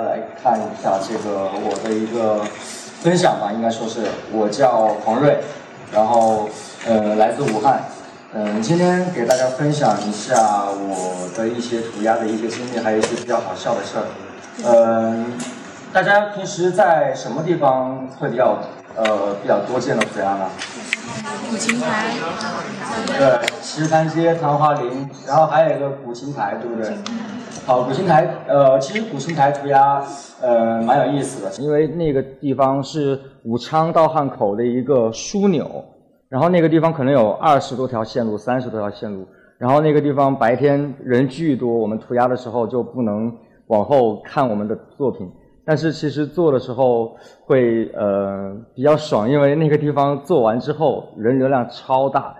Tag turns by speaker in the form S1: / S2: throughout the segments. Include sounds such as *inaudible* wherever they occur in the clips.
S1: 来看一下这个我的一个分享吧，应该说是我叫黄瑞，然后呃来自武汉，嗯，今天给大家分享一下我的一些涂鸦的一些经历，还有一些比较好笑的事儿。嗯，大家平时在什么地方会比较呃比较多见到涂鸦呢？
S2: 古琴台，
S1: 对，石潭街、昙花林，然后还有一个古琴台，对不对？好，古琴台，呃，其实古琴台涂鸦，呃，蛮有意思的，因为那个地方是武昌到汉口的一个枢纽，然后那个地方可能有二十多条线路、三十多条线路，然后那个地方白天人巨多，我们涂鸦的时候就不能往后看我们的作品。但是其实做的时候会呃比较爽，因为那个地方做完之后人流量超大。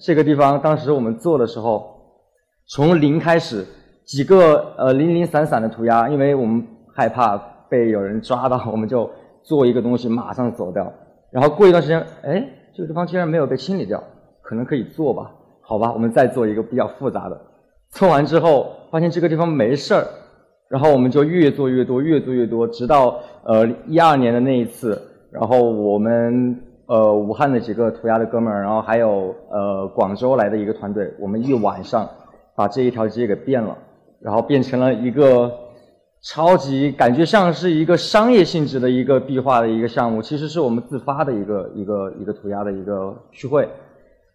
S1: 这个地方当时我们做的时候，从零开始，几个呃零零散散的涂鸦，因为我们害怕被有人抓到，我们就做一个东西马上走掉。然后过一段时间，哎，这个地方竟然没有被清理掉，可能可以做吧？好吧，我们再做一个比较复杂的。做完之后发现这个地方没事儿。然后我们就越做越多，越做越多，直到呃一二年的那一次，然后我们呃武汉的几个涂鸦的哥们儿，然后还有呃广州来的一个团队，我们一晚上把这一条街给变了，然后变成了一个超级感觉像是一个商业性质的一个壁画的一个项目，其实是我们自发的一个一个一个涂鸦的一个聚会。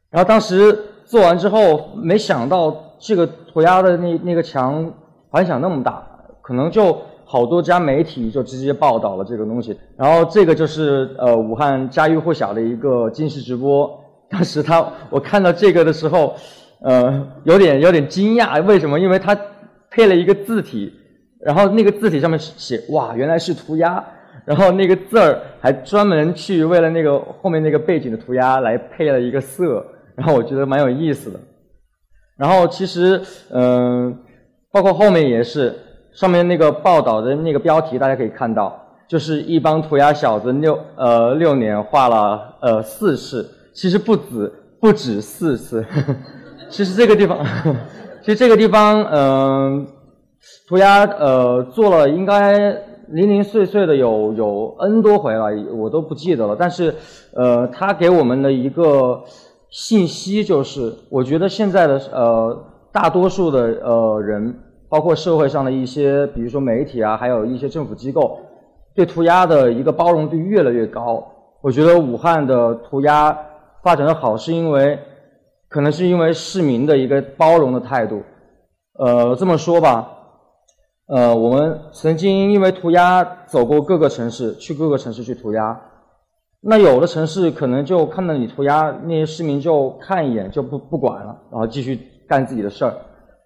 S1: 然后当时做完之后，没想到这个涂鸦的那那个墙反响那么大。可能就好多家媒体就直接报道了这个东西，然后这个就是呃武汉家喻户晓的一个金石直播。当时他我看到这个的时候，呃有点有点惊讶，为什么？因为他配了一个字体，然后那个字体上面写哇原来是涂鸦，然后那个字儿还专门去为了那个后面那个背景的涂鸦来配了一个色，然后我觉得蛮有意思的。然后其实嗯包括后面也是。上面那个报道的那个标题，大家可以看到，就是一帮涂鸦小子六呃六年画了呃四次，其实不止不止四次，*laughs* 其实这个地方，其实这个地方嗯涂鸦呃做了应该零零碎碎的有有 N 多回了，我都不记得了。但是呃他给我们的一个信息就是，我觉得现在的呃大多数的呃人。包括社会上的一些，比如说媒体啊，还有一些政府机构，对涂鸦的一个包容度越来越高。我觉得武汉的涂鸦发展的好，是因为可能是因为市民的一个包容的态度。呃，这么说吧，呃，我们曾经因为涂鸦走过各个城市，去各个城市去涂鸦。那有的城市可能就看到你涂鸦，那些市民就看一眼就不不管了，然后继续干自己的事儿。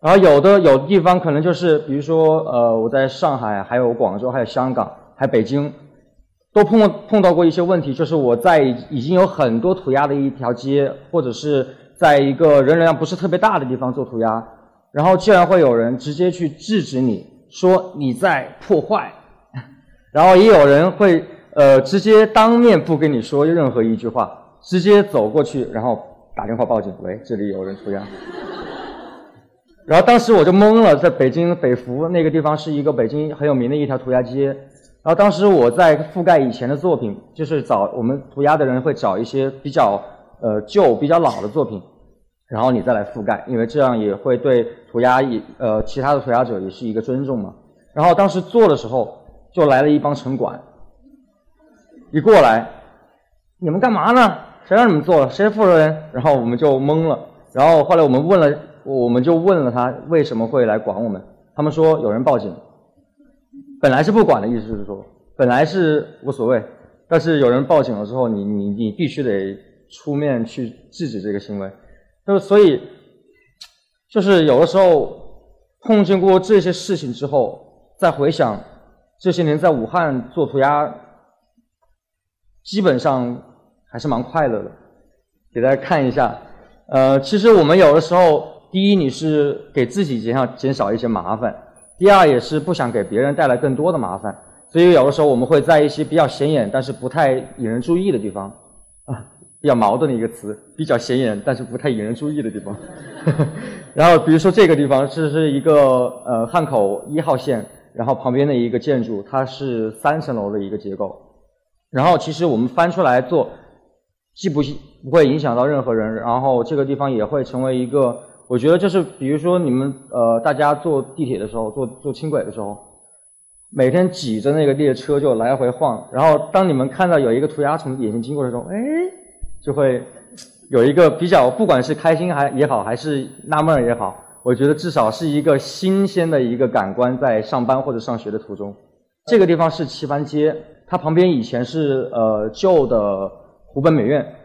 S1: 然后有的有的地方可能就是，比如说，呃，我在上海、还有广州、还有香港、还有北京，都碰碰到过一些问题，就是我在已经有很多涂鸦的一条街，或者是在一个人流量不是特别大的地方做涂鸦，然后竟然会有人直接去制止你，说你在破坏，*laughs* 然后也有人会呃直接当面不跟你说任何一句话，直接走过去，然后打电话报警，喂，这里有人涂鸦。*laughs* 然后当时我就懵了，在北京北服那个地方是一个北京很有名的一条涂鸦街。然后当时我在覆盖以前的作品，就是找我们涂鸦的人会找一些比较呃旧、比较老的作品，然后你再来覆盖，因为这样也会对涂鸦也呃其他的涂鸦者也是一个尊重嘛。然后当时做的时候，就来了一帮城管，一过来，你们干嘛呢？谁让你们做？谁负责人？然后我们就懵了。然后后来我们问了。我们就问了他为什么会来管我们，他们说有人报警，本来是不管的意思就是说，本来是无所谓，但是有人报警了之后，你你你必须得出面去制止这个行为，就是所以，就是有的时候碰见过这些事情之后，再回想这些年在武汉做涂鸦，基本上还是蛮快乐的，给大家看一下，呃，其实我们有的时候。第一，你是给自己减少减少一些麻烦；第二，也是不想给别人带来更多的麻烦。所以有的时候我们会在一些比较显眼但是不太引人注意的地方，比较矛盾的一个词，比较显眼但是不太引人注意的地方。*laughs* 然后比如说这个地方，这是一个呃汉口一号线，然后旁边的一个建筑，它是三层楼的一个结构。然后其实我们翻出来做，既不不会影响到任何人，然后这个地方也会成为一个，我觉得就是比如说你们呃大家坐地铁的时候，坐坐轻轨的时候，每天挤着那个列车就来回晃，然后当你们看到有一个涂鸦从眼前经过的时候，哎，就会有一个比较，不管是开心还也好，还是纳闷也好，我觉得至少是一个新鲜的一个感官，在上班或者上学的途中。这个地方是棋盘街。它旁边以前是呃旧的湖北美院，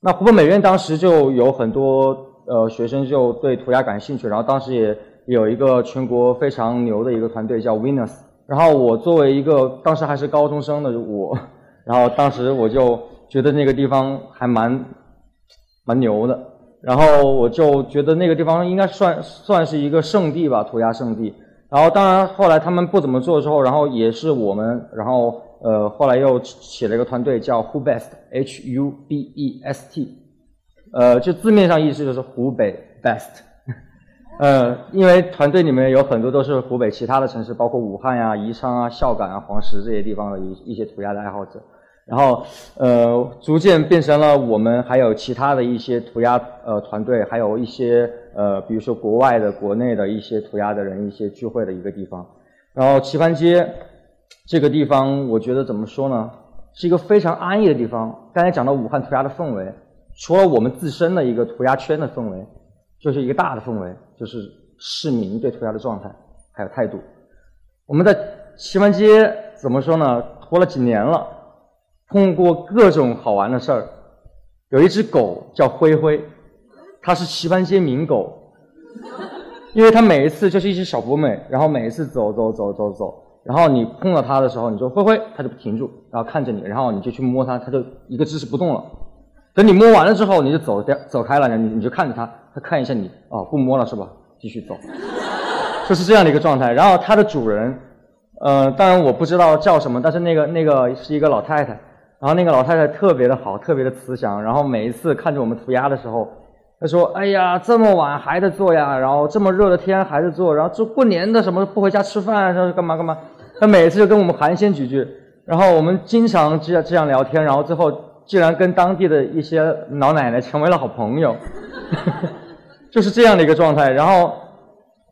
S1: 那湖北美院当时就有很多呃学生就对涂鸦感兴趣，然后当时也有一个全国非常牛的一个团队叫 Winners，然后我作为一个当时还是高中生的我，然后当时我就觉得那个地方还蛮蛮牛的，然后我就觉得那个地方应该算算是一个圣地吧，涂鸦圣地。然后当然后来他们不怎么做之后，然后也是我们，然后。呃，后来又起了一个团队叫 Who Best，H U B E S T，呃，就字面上意思就是湖北 Best，*laughs* 呃，因为团队里面有很多都是湖北其他的城市，包括武汉呀、宜昌啊、孝感啊、黄石这些地方的一一些涂鸦的爱好者，然后呃，逐渐变成了我们还有其他的一些涂鸦呃团队，还有一些呃，比如说国外的、国内的一些涂鸦的人一些聚会的一个地方，然后棋盘街。这个地方我觉得怎么说呢，是一个非常安逸的地方。刚才讲到武汉涂鸦的氛围，除了我们自身的一个涂鸦圈的氛围，就是一个大的氛围，就是市民对涂鸦的状态还有态度。我们在棋盘街怎么说呢？活了几年了，碰过各种好玩的事儿。有一只狗叫灰灰，它是棋盘街名狗，因为它每一次就是一只小博美，然后每一次走走走走走。然后你碰到它的时候，你说灰灰，它就不停住，然后看着你，然后你就去摸它，它就一个姿势不动了。等你摸完了之后，你就走掉走开了，你你就看着它，它看一下你，哦，不摸了是吧？继续走，就是这样的一个状态。然后它的主人，呃，当然我不知道叫什么，但是那个那个是一个老太太，然后那个老太太特别的好，特别的慈祥，然后每一次看着我们涂鸦的时候。她说：“哎呀，这么晚还在做呀，然后这么热的天还在做，然后这过年的什么不回家吃饭，说干嘛干嘛。他每次就跟我们寒暄几句，然后我们经常这样这样聊天，然后最后竟然跟当地的一些老奶奶成为了好朋友，*laughs* 就是这样的一个状态。然后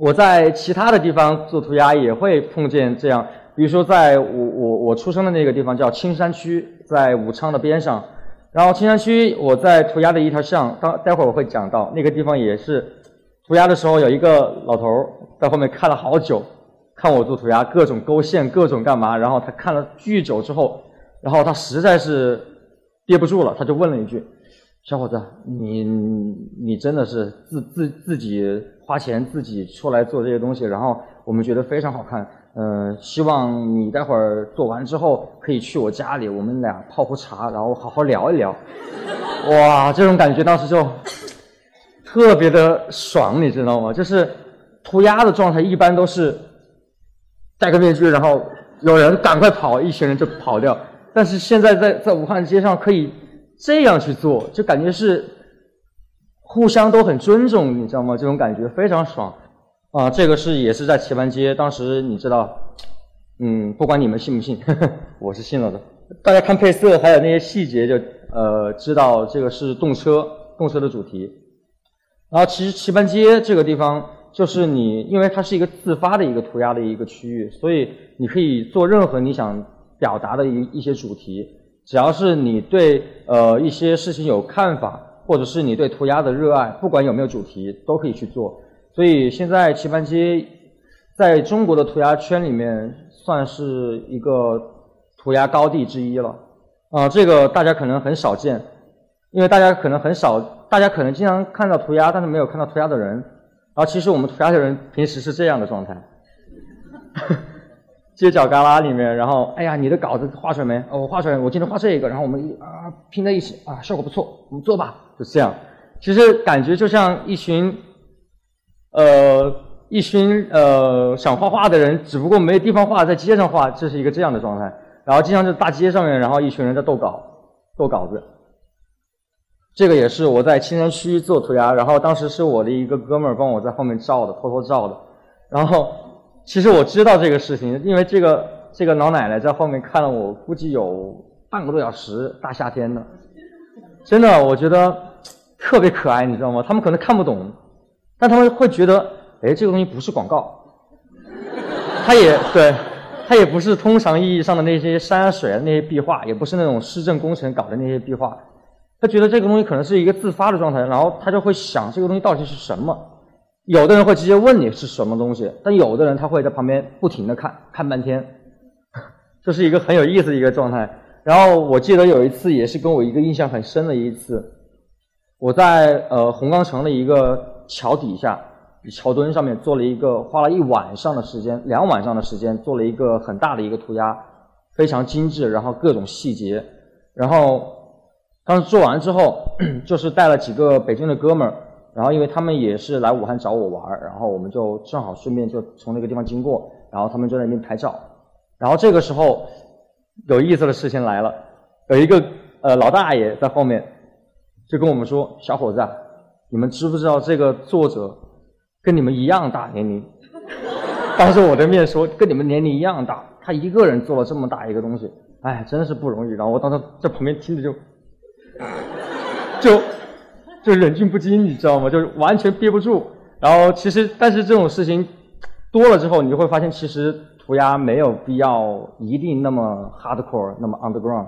S1: 我在其他的地方做涂鸦也会碰见这样，比如说在我我我出生的那个地方叫青山区，在武昌的边上。”然后青山区，我在涂鸦的一条巷，当待会儿我会讲到那个地方也是涂鸦的时候，有一个老头在后面看了好久，看我做涂鸦，各种勾线，各种干嘛。然后他看了巨久之后，然后他实在是憋不住了，他就问了一句：“小伙子，你你真的是自自自己花钱自己出来做这些东西，然后我们觉得非常好看。”嗯，希望你待会儿做完之后可以去我家里，我们俩泡壶茶，然后好好聊一聊。*laughs* 哇，这种感觉当时就特别的爽，你知道吗？就是涂鸦的状态一般都是戴个面具，然后有人赶快跑，一群人就跑掉。但是现在在在武汉街上可以这样去做，就感觉是互相都很尊重，你知道吗？这种感觉非常爽。啊，这个是也是在棋盘街，当时你知道，嗯，不管你们信不信，呵 *laughs* 呵我是信了的。大家看配色还有那些细节，就呃知道这个是动车，动车的主题。然后其实棋盘街这个地方，就是你因为它是一个自发的一个涂鸦的一个区域，所以你可以做任何你想表达的一一些主题，只要是你对呃一些事情有看法，或者是你对涂鸦的热爱，不管有没有主题，都可以去做。所以现在棋盘街在中国的涂鸦圈里面算是一个涂鸦高地之一了。啊，这个大家可能很少见，因为大家可能很少，大家可能经常看到涂鸦，但是没有看到涂鸦的人。然后其实我们涂鸦的人平时是这样的状态：街角旮旯里面，然后哎呀，你的稿子画出来没？哦，我画出来，我今天画这个，然后我们一啊拼在一起啊，效果不错，我们做吧，就这样。其实感觉就像一群。呃，一群呃想画画的人，只不过没地方画，在街上画，这是一个这样的状态。然后经常就大街上面，然后一群人在斗稿，斗稿子。这个也是我在青山区做涂鸦，然后当时是我的一个哥们儿帮我在后面照的，偷偷照的。然后其实我知道这个事情，因为这个这个老奶奶在后面看了我，估计有半个多小时，大夏天的，真的，我觉得特别可爱，你知道吗？他们可能看不懂，但他们会觉得，哎，这个东西不是广告，它也 *laughs* 对，它也不是通常意义上的那些山水啊，那些壁画，也不是那种市政工程搞的那些壁画，他觉得这个东西可能是一个自发的状态，然后他就会想这个东西到底是什么。有的人会直接问你是什么东西，但有的人他会在旁边不停的看，看半天，*laughs* 这是一个很有意思的一个状态。然后我记得有一次也是跟我一个印象很深的一次，我在呃红钢城的一个桥底下，桥墩上面做了一个，花了一晚上的时间，两晚上的时间做了一个很大的一个涂鸦，非常精致，然后各种细节。然后当时做完之后，*clears throat* 就是带了几个北京的哥们儿。然后，因为他们也是来武汉找我玩儿，然后我们就正好顺便就从那个地方经过，然后他们就在那边拍照。然后这个时候，有意思的事情来了，有一个呃老大爷在后面就跟我们说：“小伙子，啊，你们知不知道这个作者跟你们一样大年龄？” *laughs* 当着我的面说：“跟你们年龄一样大，他一个人做了这么大一个东西，哎，真是不容易。”然后我当时在旁边听着就 *laughs* 就。就忍俊不禁，你知道吗？就是完全憋不住。然后其实，但是这种事情多了之后，你就会发现，其实涂鸦没有必要一定那么 hardcore，那么 underground，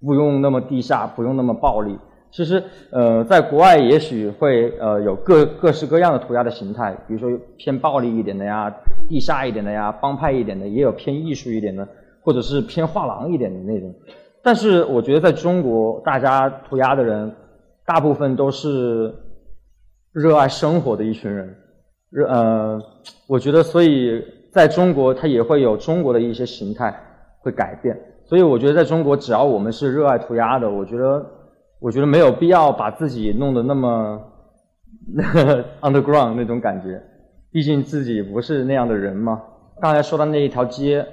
S1: 不用那么地下，不用那么暴力。其实，呃，在国外也许会呃有各各式各样的涂鸦的形态，比如说偏暴力一点的呀，地下一点的呀，帮派一点的，也有偏艺术一点的，或者是偏画廊一点的那种。但是我觉得在中国，大家涂鸦的人。大部分都是热爱生活的一群人，热呃，我觉得，所以在中国，它也会有中国的一些形态会改变。所以我觉得，在中国，只要我们是热爱涂鸦的，我觉得，我觉得没有必要把自己弄得那么 *laughs* underground 那种感觉，毕竟自己不是那样的人嘛。刚才说的那一条街，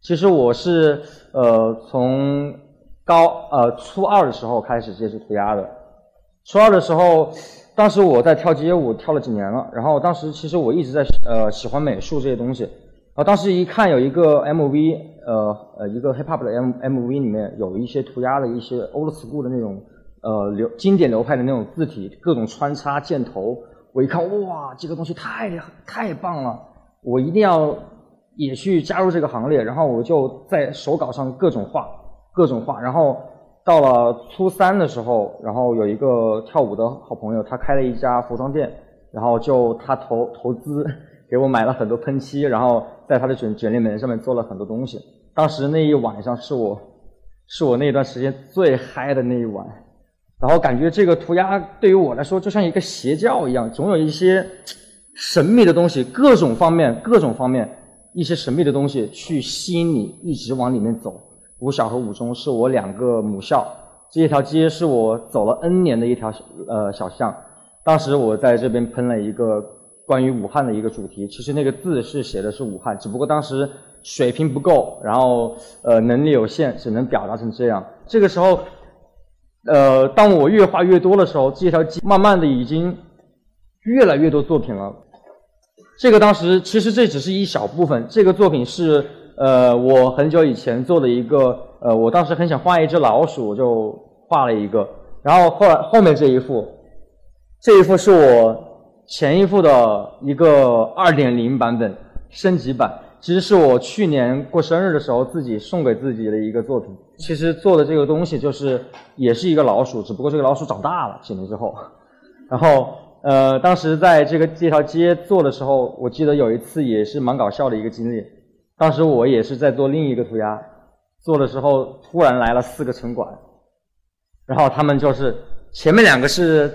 S1: 其实我是呃从高呃初二的时候开始接触涂鸦的。初二的时候，当时我在跳街舞，跳了几年了。然后当时其实我一直在呃喜欢美术这些东西。啊，当时一看有一个 MV，呃呃一个 hip hop 的 M MV 里面有一些涂鸦的一些 old school 的那种呃流经典流派的那种字体，各种穿插箭头。我一看，哇，这个东西太太棒了，我一定要也去加入这个行列。然后我就在手稿上各种画，各种画，然后。到了初三的时候，然后有一个跳舞的好朋友，他开了一家服装店，然后就他投投资给我买了很多喷漆，然后在他的卷卷帘门上面做了很多东西。当时那一晚上是我是我那段时间最嗨的那一晚，然后感觉这个涂鸦对于我来说就像一个邪教一样，总有一些神秘的东西，各种方面各种方面一些神秘的东西去吸引你一直往里面走。五小和五中是我两个母校，这一条街是我走了 N 年的一条呃小巷。当时我在这边喷了一个关于武汉的一个主题，其实那个字是写的是武汉，只不过当时水平不够，然后呃能力有限，只能表达成这样。这个时候，呃，当我越画越多的时候，这条慢慢的已经越来越多作品了。这个当时其实这只是一小部分，这个作品是。呃，我很久以前做的一个，呃，我当时很想画一只老鼠，我就画了一个。然后后来后面这一幅，这一幅是我前一幅的一个二点零版本升级版，其实是我去年过生日的时候自己送给自己的一个作品。其实做的这个东西就是也是一个老鼠，只不过这个老鼠长大了几年之后。然后呃，当时在这个这条街做的时候，我记得有一次也是蛮搞笑的一个经历。当时我也是在做另一个涂鸦，做的时候突然来了四个城管，然后他们就是前面两个是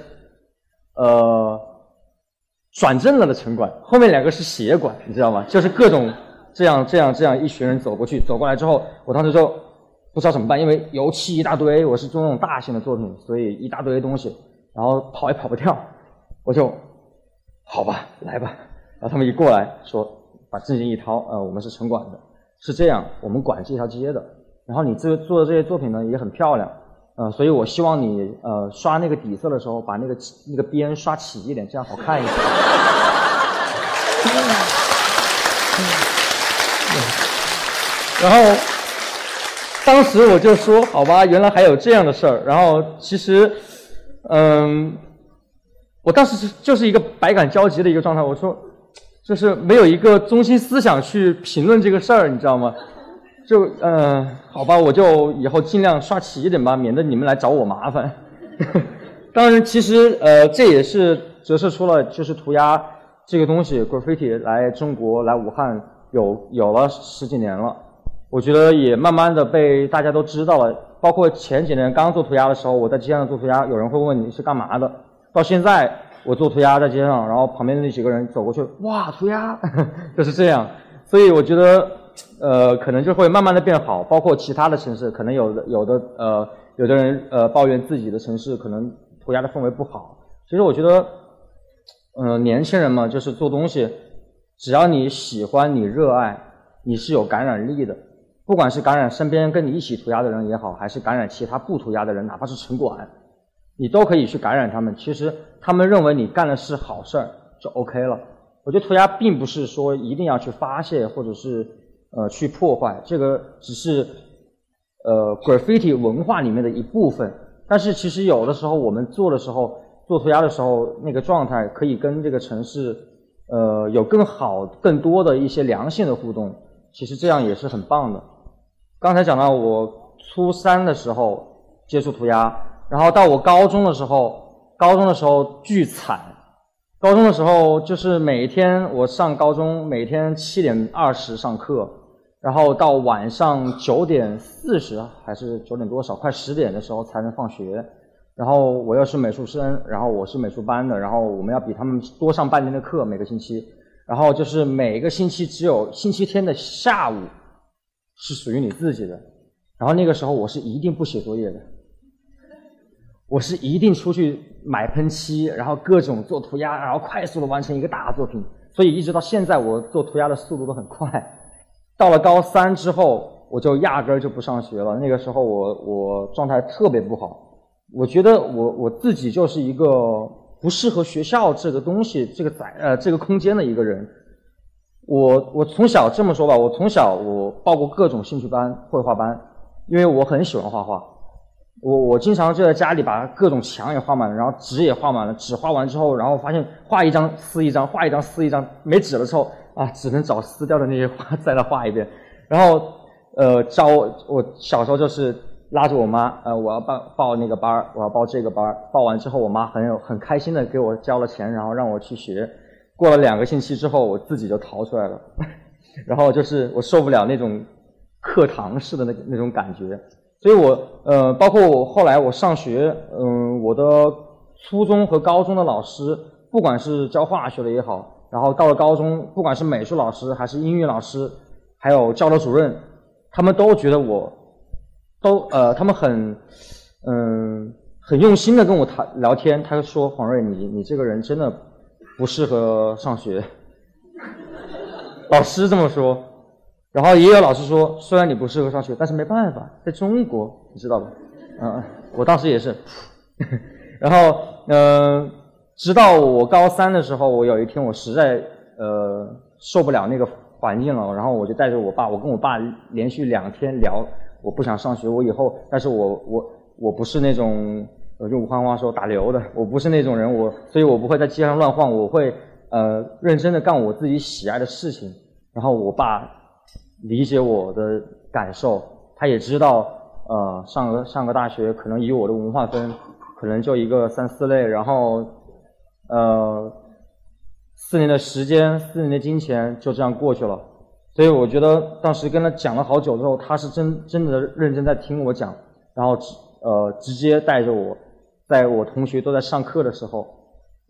S1: 呃转正了的城管，后面两个是协管，你知道吗？就是各种这样这样这样一群人走过去，走过来之后，我当时就不知道怎么办，因为油漆一大堆，我是做那种大型的作品，所以一大堆东西，然后跑也跑不掉，我就好吧，来吧，然后他们一过来说。把证件一掏，呃，我们是城管的，是这样，我们管这条街的。然后你这做的这些作品呢也很漂亮，呃，所以我希望你呃刷那个底色的时候，把那个那个边刷起一点，这样好看一点。*laughs*
S3: 然后当时我就说，好吧，原来还有这样的事儿。然后其实，嗯，我当时就是一个百感交集的一个状态。我说，就是没有一个中心思想去评论这个事儿，你知道吗？就嗯，好吧，我就以后尽量刷齐一点吧，免得你们来找我麻烦。*laughs* 当然，其实呃，这也是折射出了就是涂鸦这个东西，graffiti 来中国来武汉有有了十几年了。我觉得也慢慢的被大家都知道了。包括前几年刚做涂鸦的时候，我在街上做涂鸦，有人会问你是干嘛的。到现在我做涂鸦在街上，然后旁边的那几个人走过去，哇，涂鸦，*laughs* 就是这样。所以我觉得。呃，可能就会慢慢的变好，包括其他的城市，可能有的有的呃，有的人呃抱怨自己的城市可能涂鸦的氛围不好。其实我觉得，嗯，年轻人嘛，就是做东西，只要你喜欢，你热爱，你是有感染力的。不管是感染身边跟你一起涂鸦的人也好，还是感染其他不涂鸦的人，哪怕是城管，你都可以去感染他们。其实他们认为你干的是好事儿，就 OK 了。我觉得涂鸦并不是说一定要去发泄，或者是。呃，去破坏这个只是呃 graffiti 文化里面的一部分，但是其实有的时候我们做的时候，做涂鸦的时候，那个状态可以跟这个城市呃有更好、更多的一些良性的互动，其实这样也是很棒的。刚才讲到我初三的时候接触涂鸦，然后到我高中的时候，高中的时候巨惨。高中的时候就是每天我上高中，每天七点二十上课。然后到晚上九点四十还是九点多少，快十点的时候才能放学。然后我又是美术生，然后我是美术班的，然后我们要比他们多上半天的课每个星期。然后就是每个星期只有星期天的下午是属于你自己的。然后那个时候我是一定不写作业的，我是一定出去买喷漆，然后各种做涂鸦，然后快速的完成一个大作品。所以一直到现在，我做涂鸦的速度都很快。到了高三之后，我就压根儿就不上学了。那个时候我我状态特别不好，我觉得我我自己就是一个不适合学校这个东西、这个载呃这个空间的一个人。我我从小这么说吧，我从小我报过各种兴趣班、绘画班，因为我很喜欢画画。我我经常就在家里把各种墙也画满了，然后纸也画满了。纸画完之后，然后发现画一张撕一张，画一张撕一张，没纸了之后。啊，只能找撕掉的那些画 *laughs* 再来画一遍，然后呃，教我小时候就是拉着我妈，呃，我要报报那个班儿，我要报这个班儿，报完之后，我妈很有很开心的给我交了钱，然后让我去学。过了两个星期之后，我自己就逃出来了，*laughs* 然后就是我受不了那种课堂式的那那种感觉，所以我呃，包括我后来我上学，嗯，我的初中和高中的老师，不管是教化学的也好。然后到了高中，不管是美术老师还是英语老师，还有教导主任，他们都觉得我，都呃，他们很，嗯，很用心的跟我谈聊天。他说：“黄瑞，你你这个人真的不适合上学。”老师这么说，然后也有老师说：“虽然你不适合上学，但是没办法，在中国，你知道吧？”嗯，我当时也是，*laughs* 然后嗯。直到我高三的时候，我有一天我实在呃受不了那个环境了，然后我就带着我爸，我跟我爸连续两天聊，我不想上学，我以后，但是我我我不是那种用武汉话说打流的，我不是那种人，我所以我不会在街上乱晃，我会呃认真的干我自己喜爱的事情。然后我爸理解我的感受，他也知道呃上个上个大学可能以我的文化分，可能就一个三四类，然后。呃，四年的时间，四年的金钱就这样过去了。所以我觉得当时跟他讲了好久之后，他是真真的认真在听我讲，然后直呃直接带着我，在我同学都在上课的时候，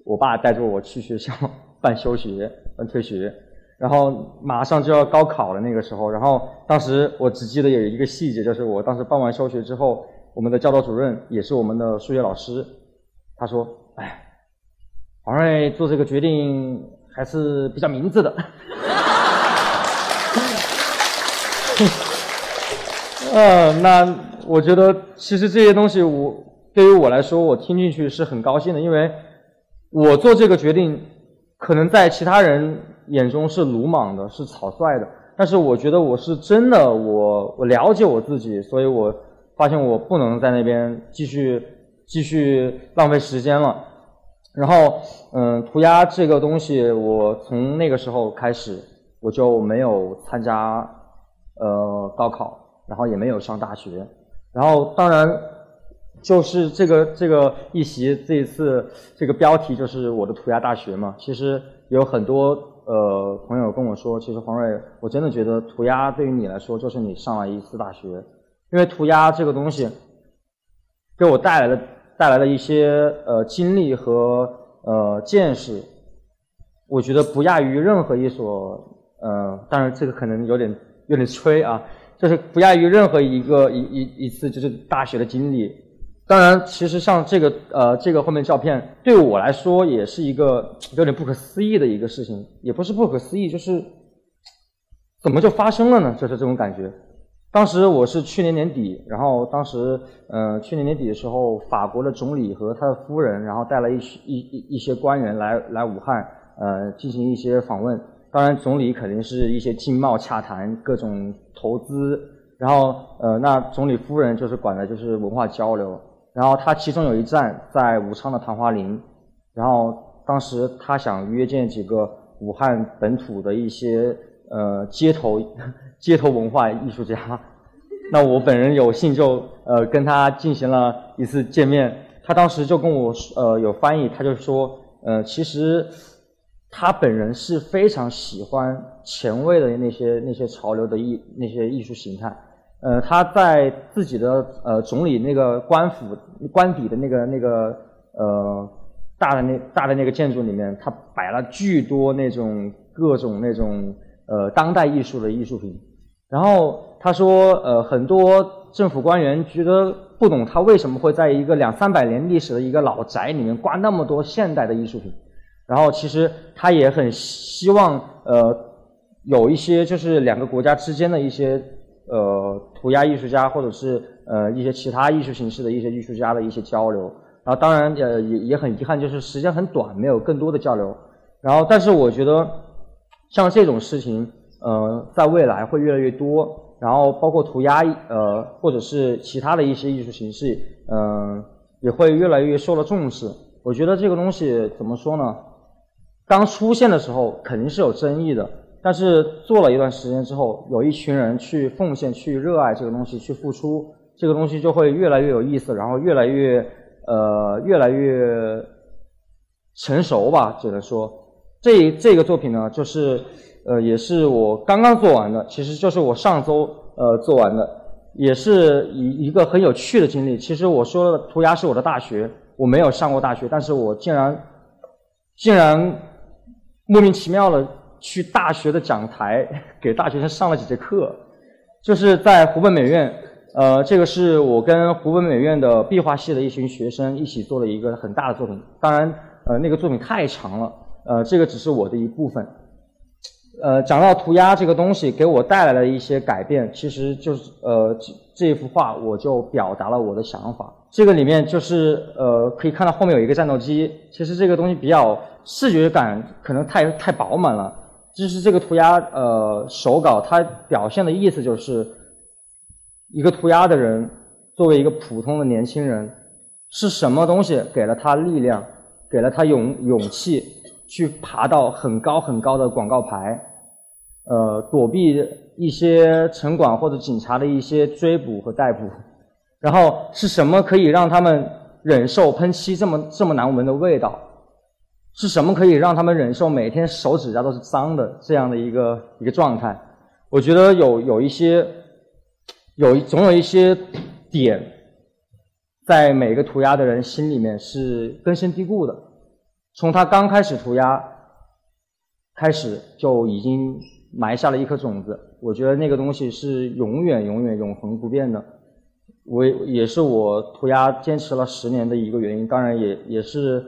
S3: 我爸带着我去学校 *laughs* 办休学、办退学，然后马上就要高考了那个时候，然后当时我只记得有一个细节，就是我当时办完休学之后，我们的教导主任也是我们的数学老师，他说：“哎。”黄瑞做这个决定还是比较明智的。*laughs* 呃，那我觉得其实这些东西，我对于我来说，我听进去是很高兴的，因为我做这个决定，可能在其他人眼中是鲁莽的，是草率的，但是我觉得我是真的，我我了解我自己，所以我发现我不能在那边继续继续浪费时间了。然后，嗯，涂鸦这个东西，我从那个时候开始，我就没有参加呃高考，然后也没有上大学。然后，当然，就是这个这个一席这一次这个标题就是我的涂鸦大学嘛。其实有很多呃朋友跟我说，其实黄瑞，我真的觉得涂鸦对于你来说就是你上了一次大学，因为涂鸦这个东西给我带来的。带来了一些呃经历和呃见识，我觉得不亚于任何一所呃，当然这个可能有点有点吹啊，就是不亚于任何一个一一一次就是大学的经历。当然，其实像这个呃这个后面照片，对我来说也是一个 *tsk* 有点不可思议的一个事情，也不是不可思议，就是怎么就发生了呢？就是这种感觉。当时我是去年年底，然后当时，呃，去年年底的时候，法国的总理和他的夫人，然后带了一一一一些官员来来武汉，呃，进行一些访问。当然，总理肯定是一些经贸洽谈，各种投资。然后，呃，那总理夫人就是管的就是文化交流。然后他其中有一站在武昌的昙花林，然后当时他想约见几个武汉本土的一些呃街头。*laughs* 街头文化艺术家，那我本人有幸就呃跟他进行了一次见面，他当时就跟我呃有翻译，他就说呃其实他本人是非常喜欢前卫的那些那些潮流的艺那些艺术形态，呃他在自己的呃总理那个官府官邸的那个那个呃大的那大的那个建筑里面，他摆了巨多那种各种那种呃当代艺术的艺术品。然后他说，呃，很多政府官员觉得不懂他为什么会在一个两三百年历史的一个老宅里面挂那么多现代的艺术品。然后其实他也很希望，呃，有一些就是两个国家之间的一些呃涂鸦艺术家或者是呃一些其他艺术形式的一些艺术家的一些交流。然后当然呃也也很遗憾，就是时间很短，没有更多的交流。然后但是我觉得像这种事情。呃，在未来会越来越多，然后包括涂鸦，呃，或者是其他的一些艺术形式，嗯，也会越来越受到重视。我觉得这个东西怎么说呢？刚出现的时候肯定是有争议的，但是做了一段时间之后，有一群人去奉献、去热爱这个东西、去付出，这个东西就会越来越有意思，然后越来越，呃，越来越成熟吧，只能说，这这个作品呢，就是。呃，也是我刚刚做完的，其实就是我上周呃做完的，也是一一个很有趣的经历。其实我说的涂鸦是我的大学，我没有上过大学，但是我竟然竟然莫名其妙的去大学的讲台 *laughs* 给大学生上了几节课，就是在湖北美院，呃，这个是我跟湖北美院的壁画系的一群学生一起做了一个很大的作品。当然，呃，那个作品太长了，呃，这个只是我的一部分。呃，讲到涂鸦这个东西给我带来了一些改变，其实就是呃这这幅画我就表达了我的想法。这个里面就是呃可以看到后面有一个战斗机，其实这个东西比较视觉感可能太太饱满了。就是这个涂鸦呃手稿它表现的意思就是一个涂鸦的人作为一个普通的年轻人，是什么东西给了他力量，给了他勇勇气去爬到很高很高的广告牌。呃，躲避一些城管或者警察的一些追捕和逮捕，然后是什么可以让他们忍受喷漆这么这么难闻的味道？是什么可以让他们忍受每天手指甲都是脏的这样的一个一个状态？我觉得有有一些，有总有一些点，在每个涂鸦的人心里面是根深蒂固的，从他刚开始涂鸦开始就已经。埋下了一颗种子，我觉得那个东西是永远、永远、永恒不变的。我也是我涂鸦坚持了十年的一个原因，当然也也是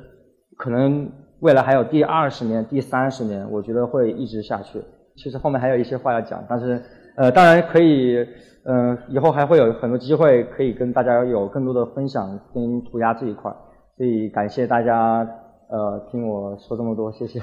S3: 可能未来还有第二十年、第三十年，我觉得会一直下去。其实后面还有一些话要讲，但是呃，当然可以，嗯，以后还会有很多机会可以跟大家有更多的分享跟涂鸦这一块。所以感谢大家呃听我说这么多，谢谢。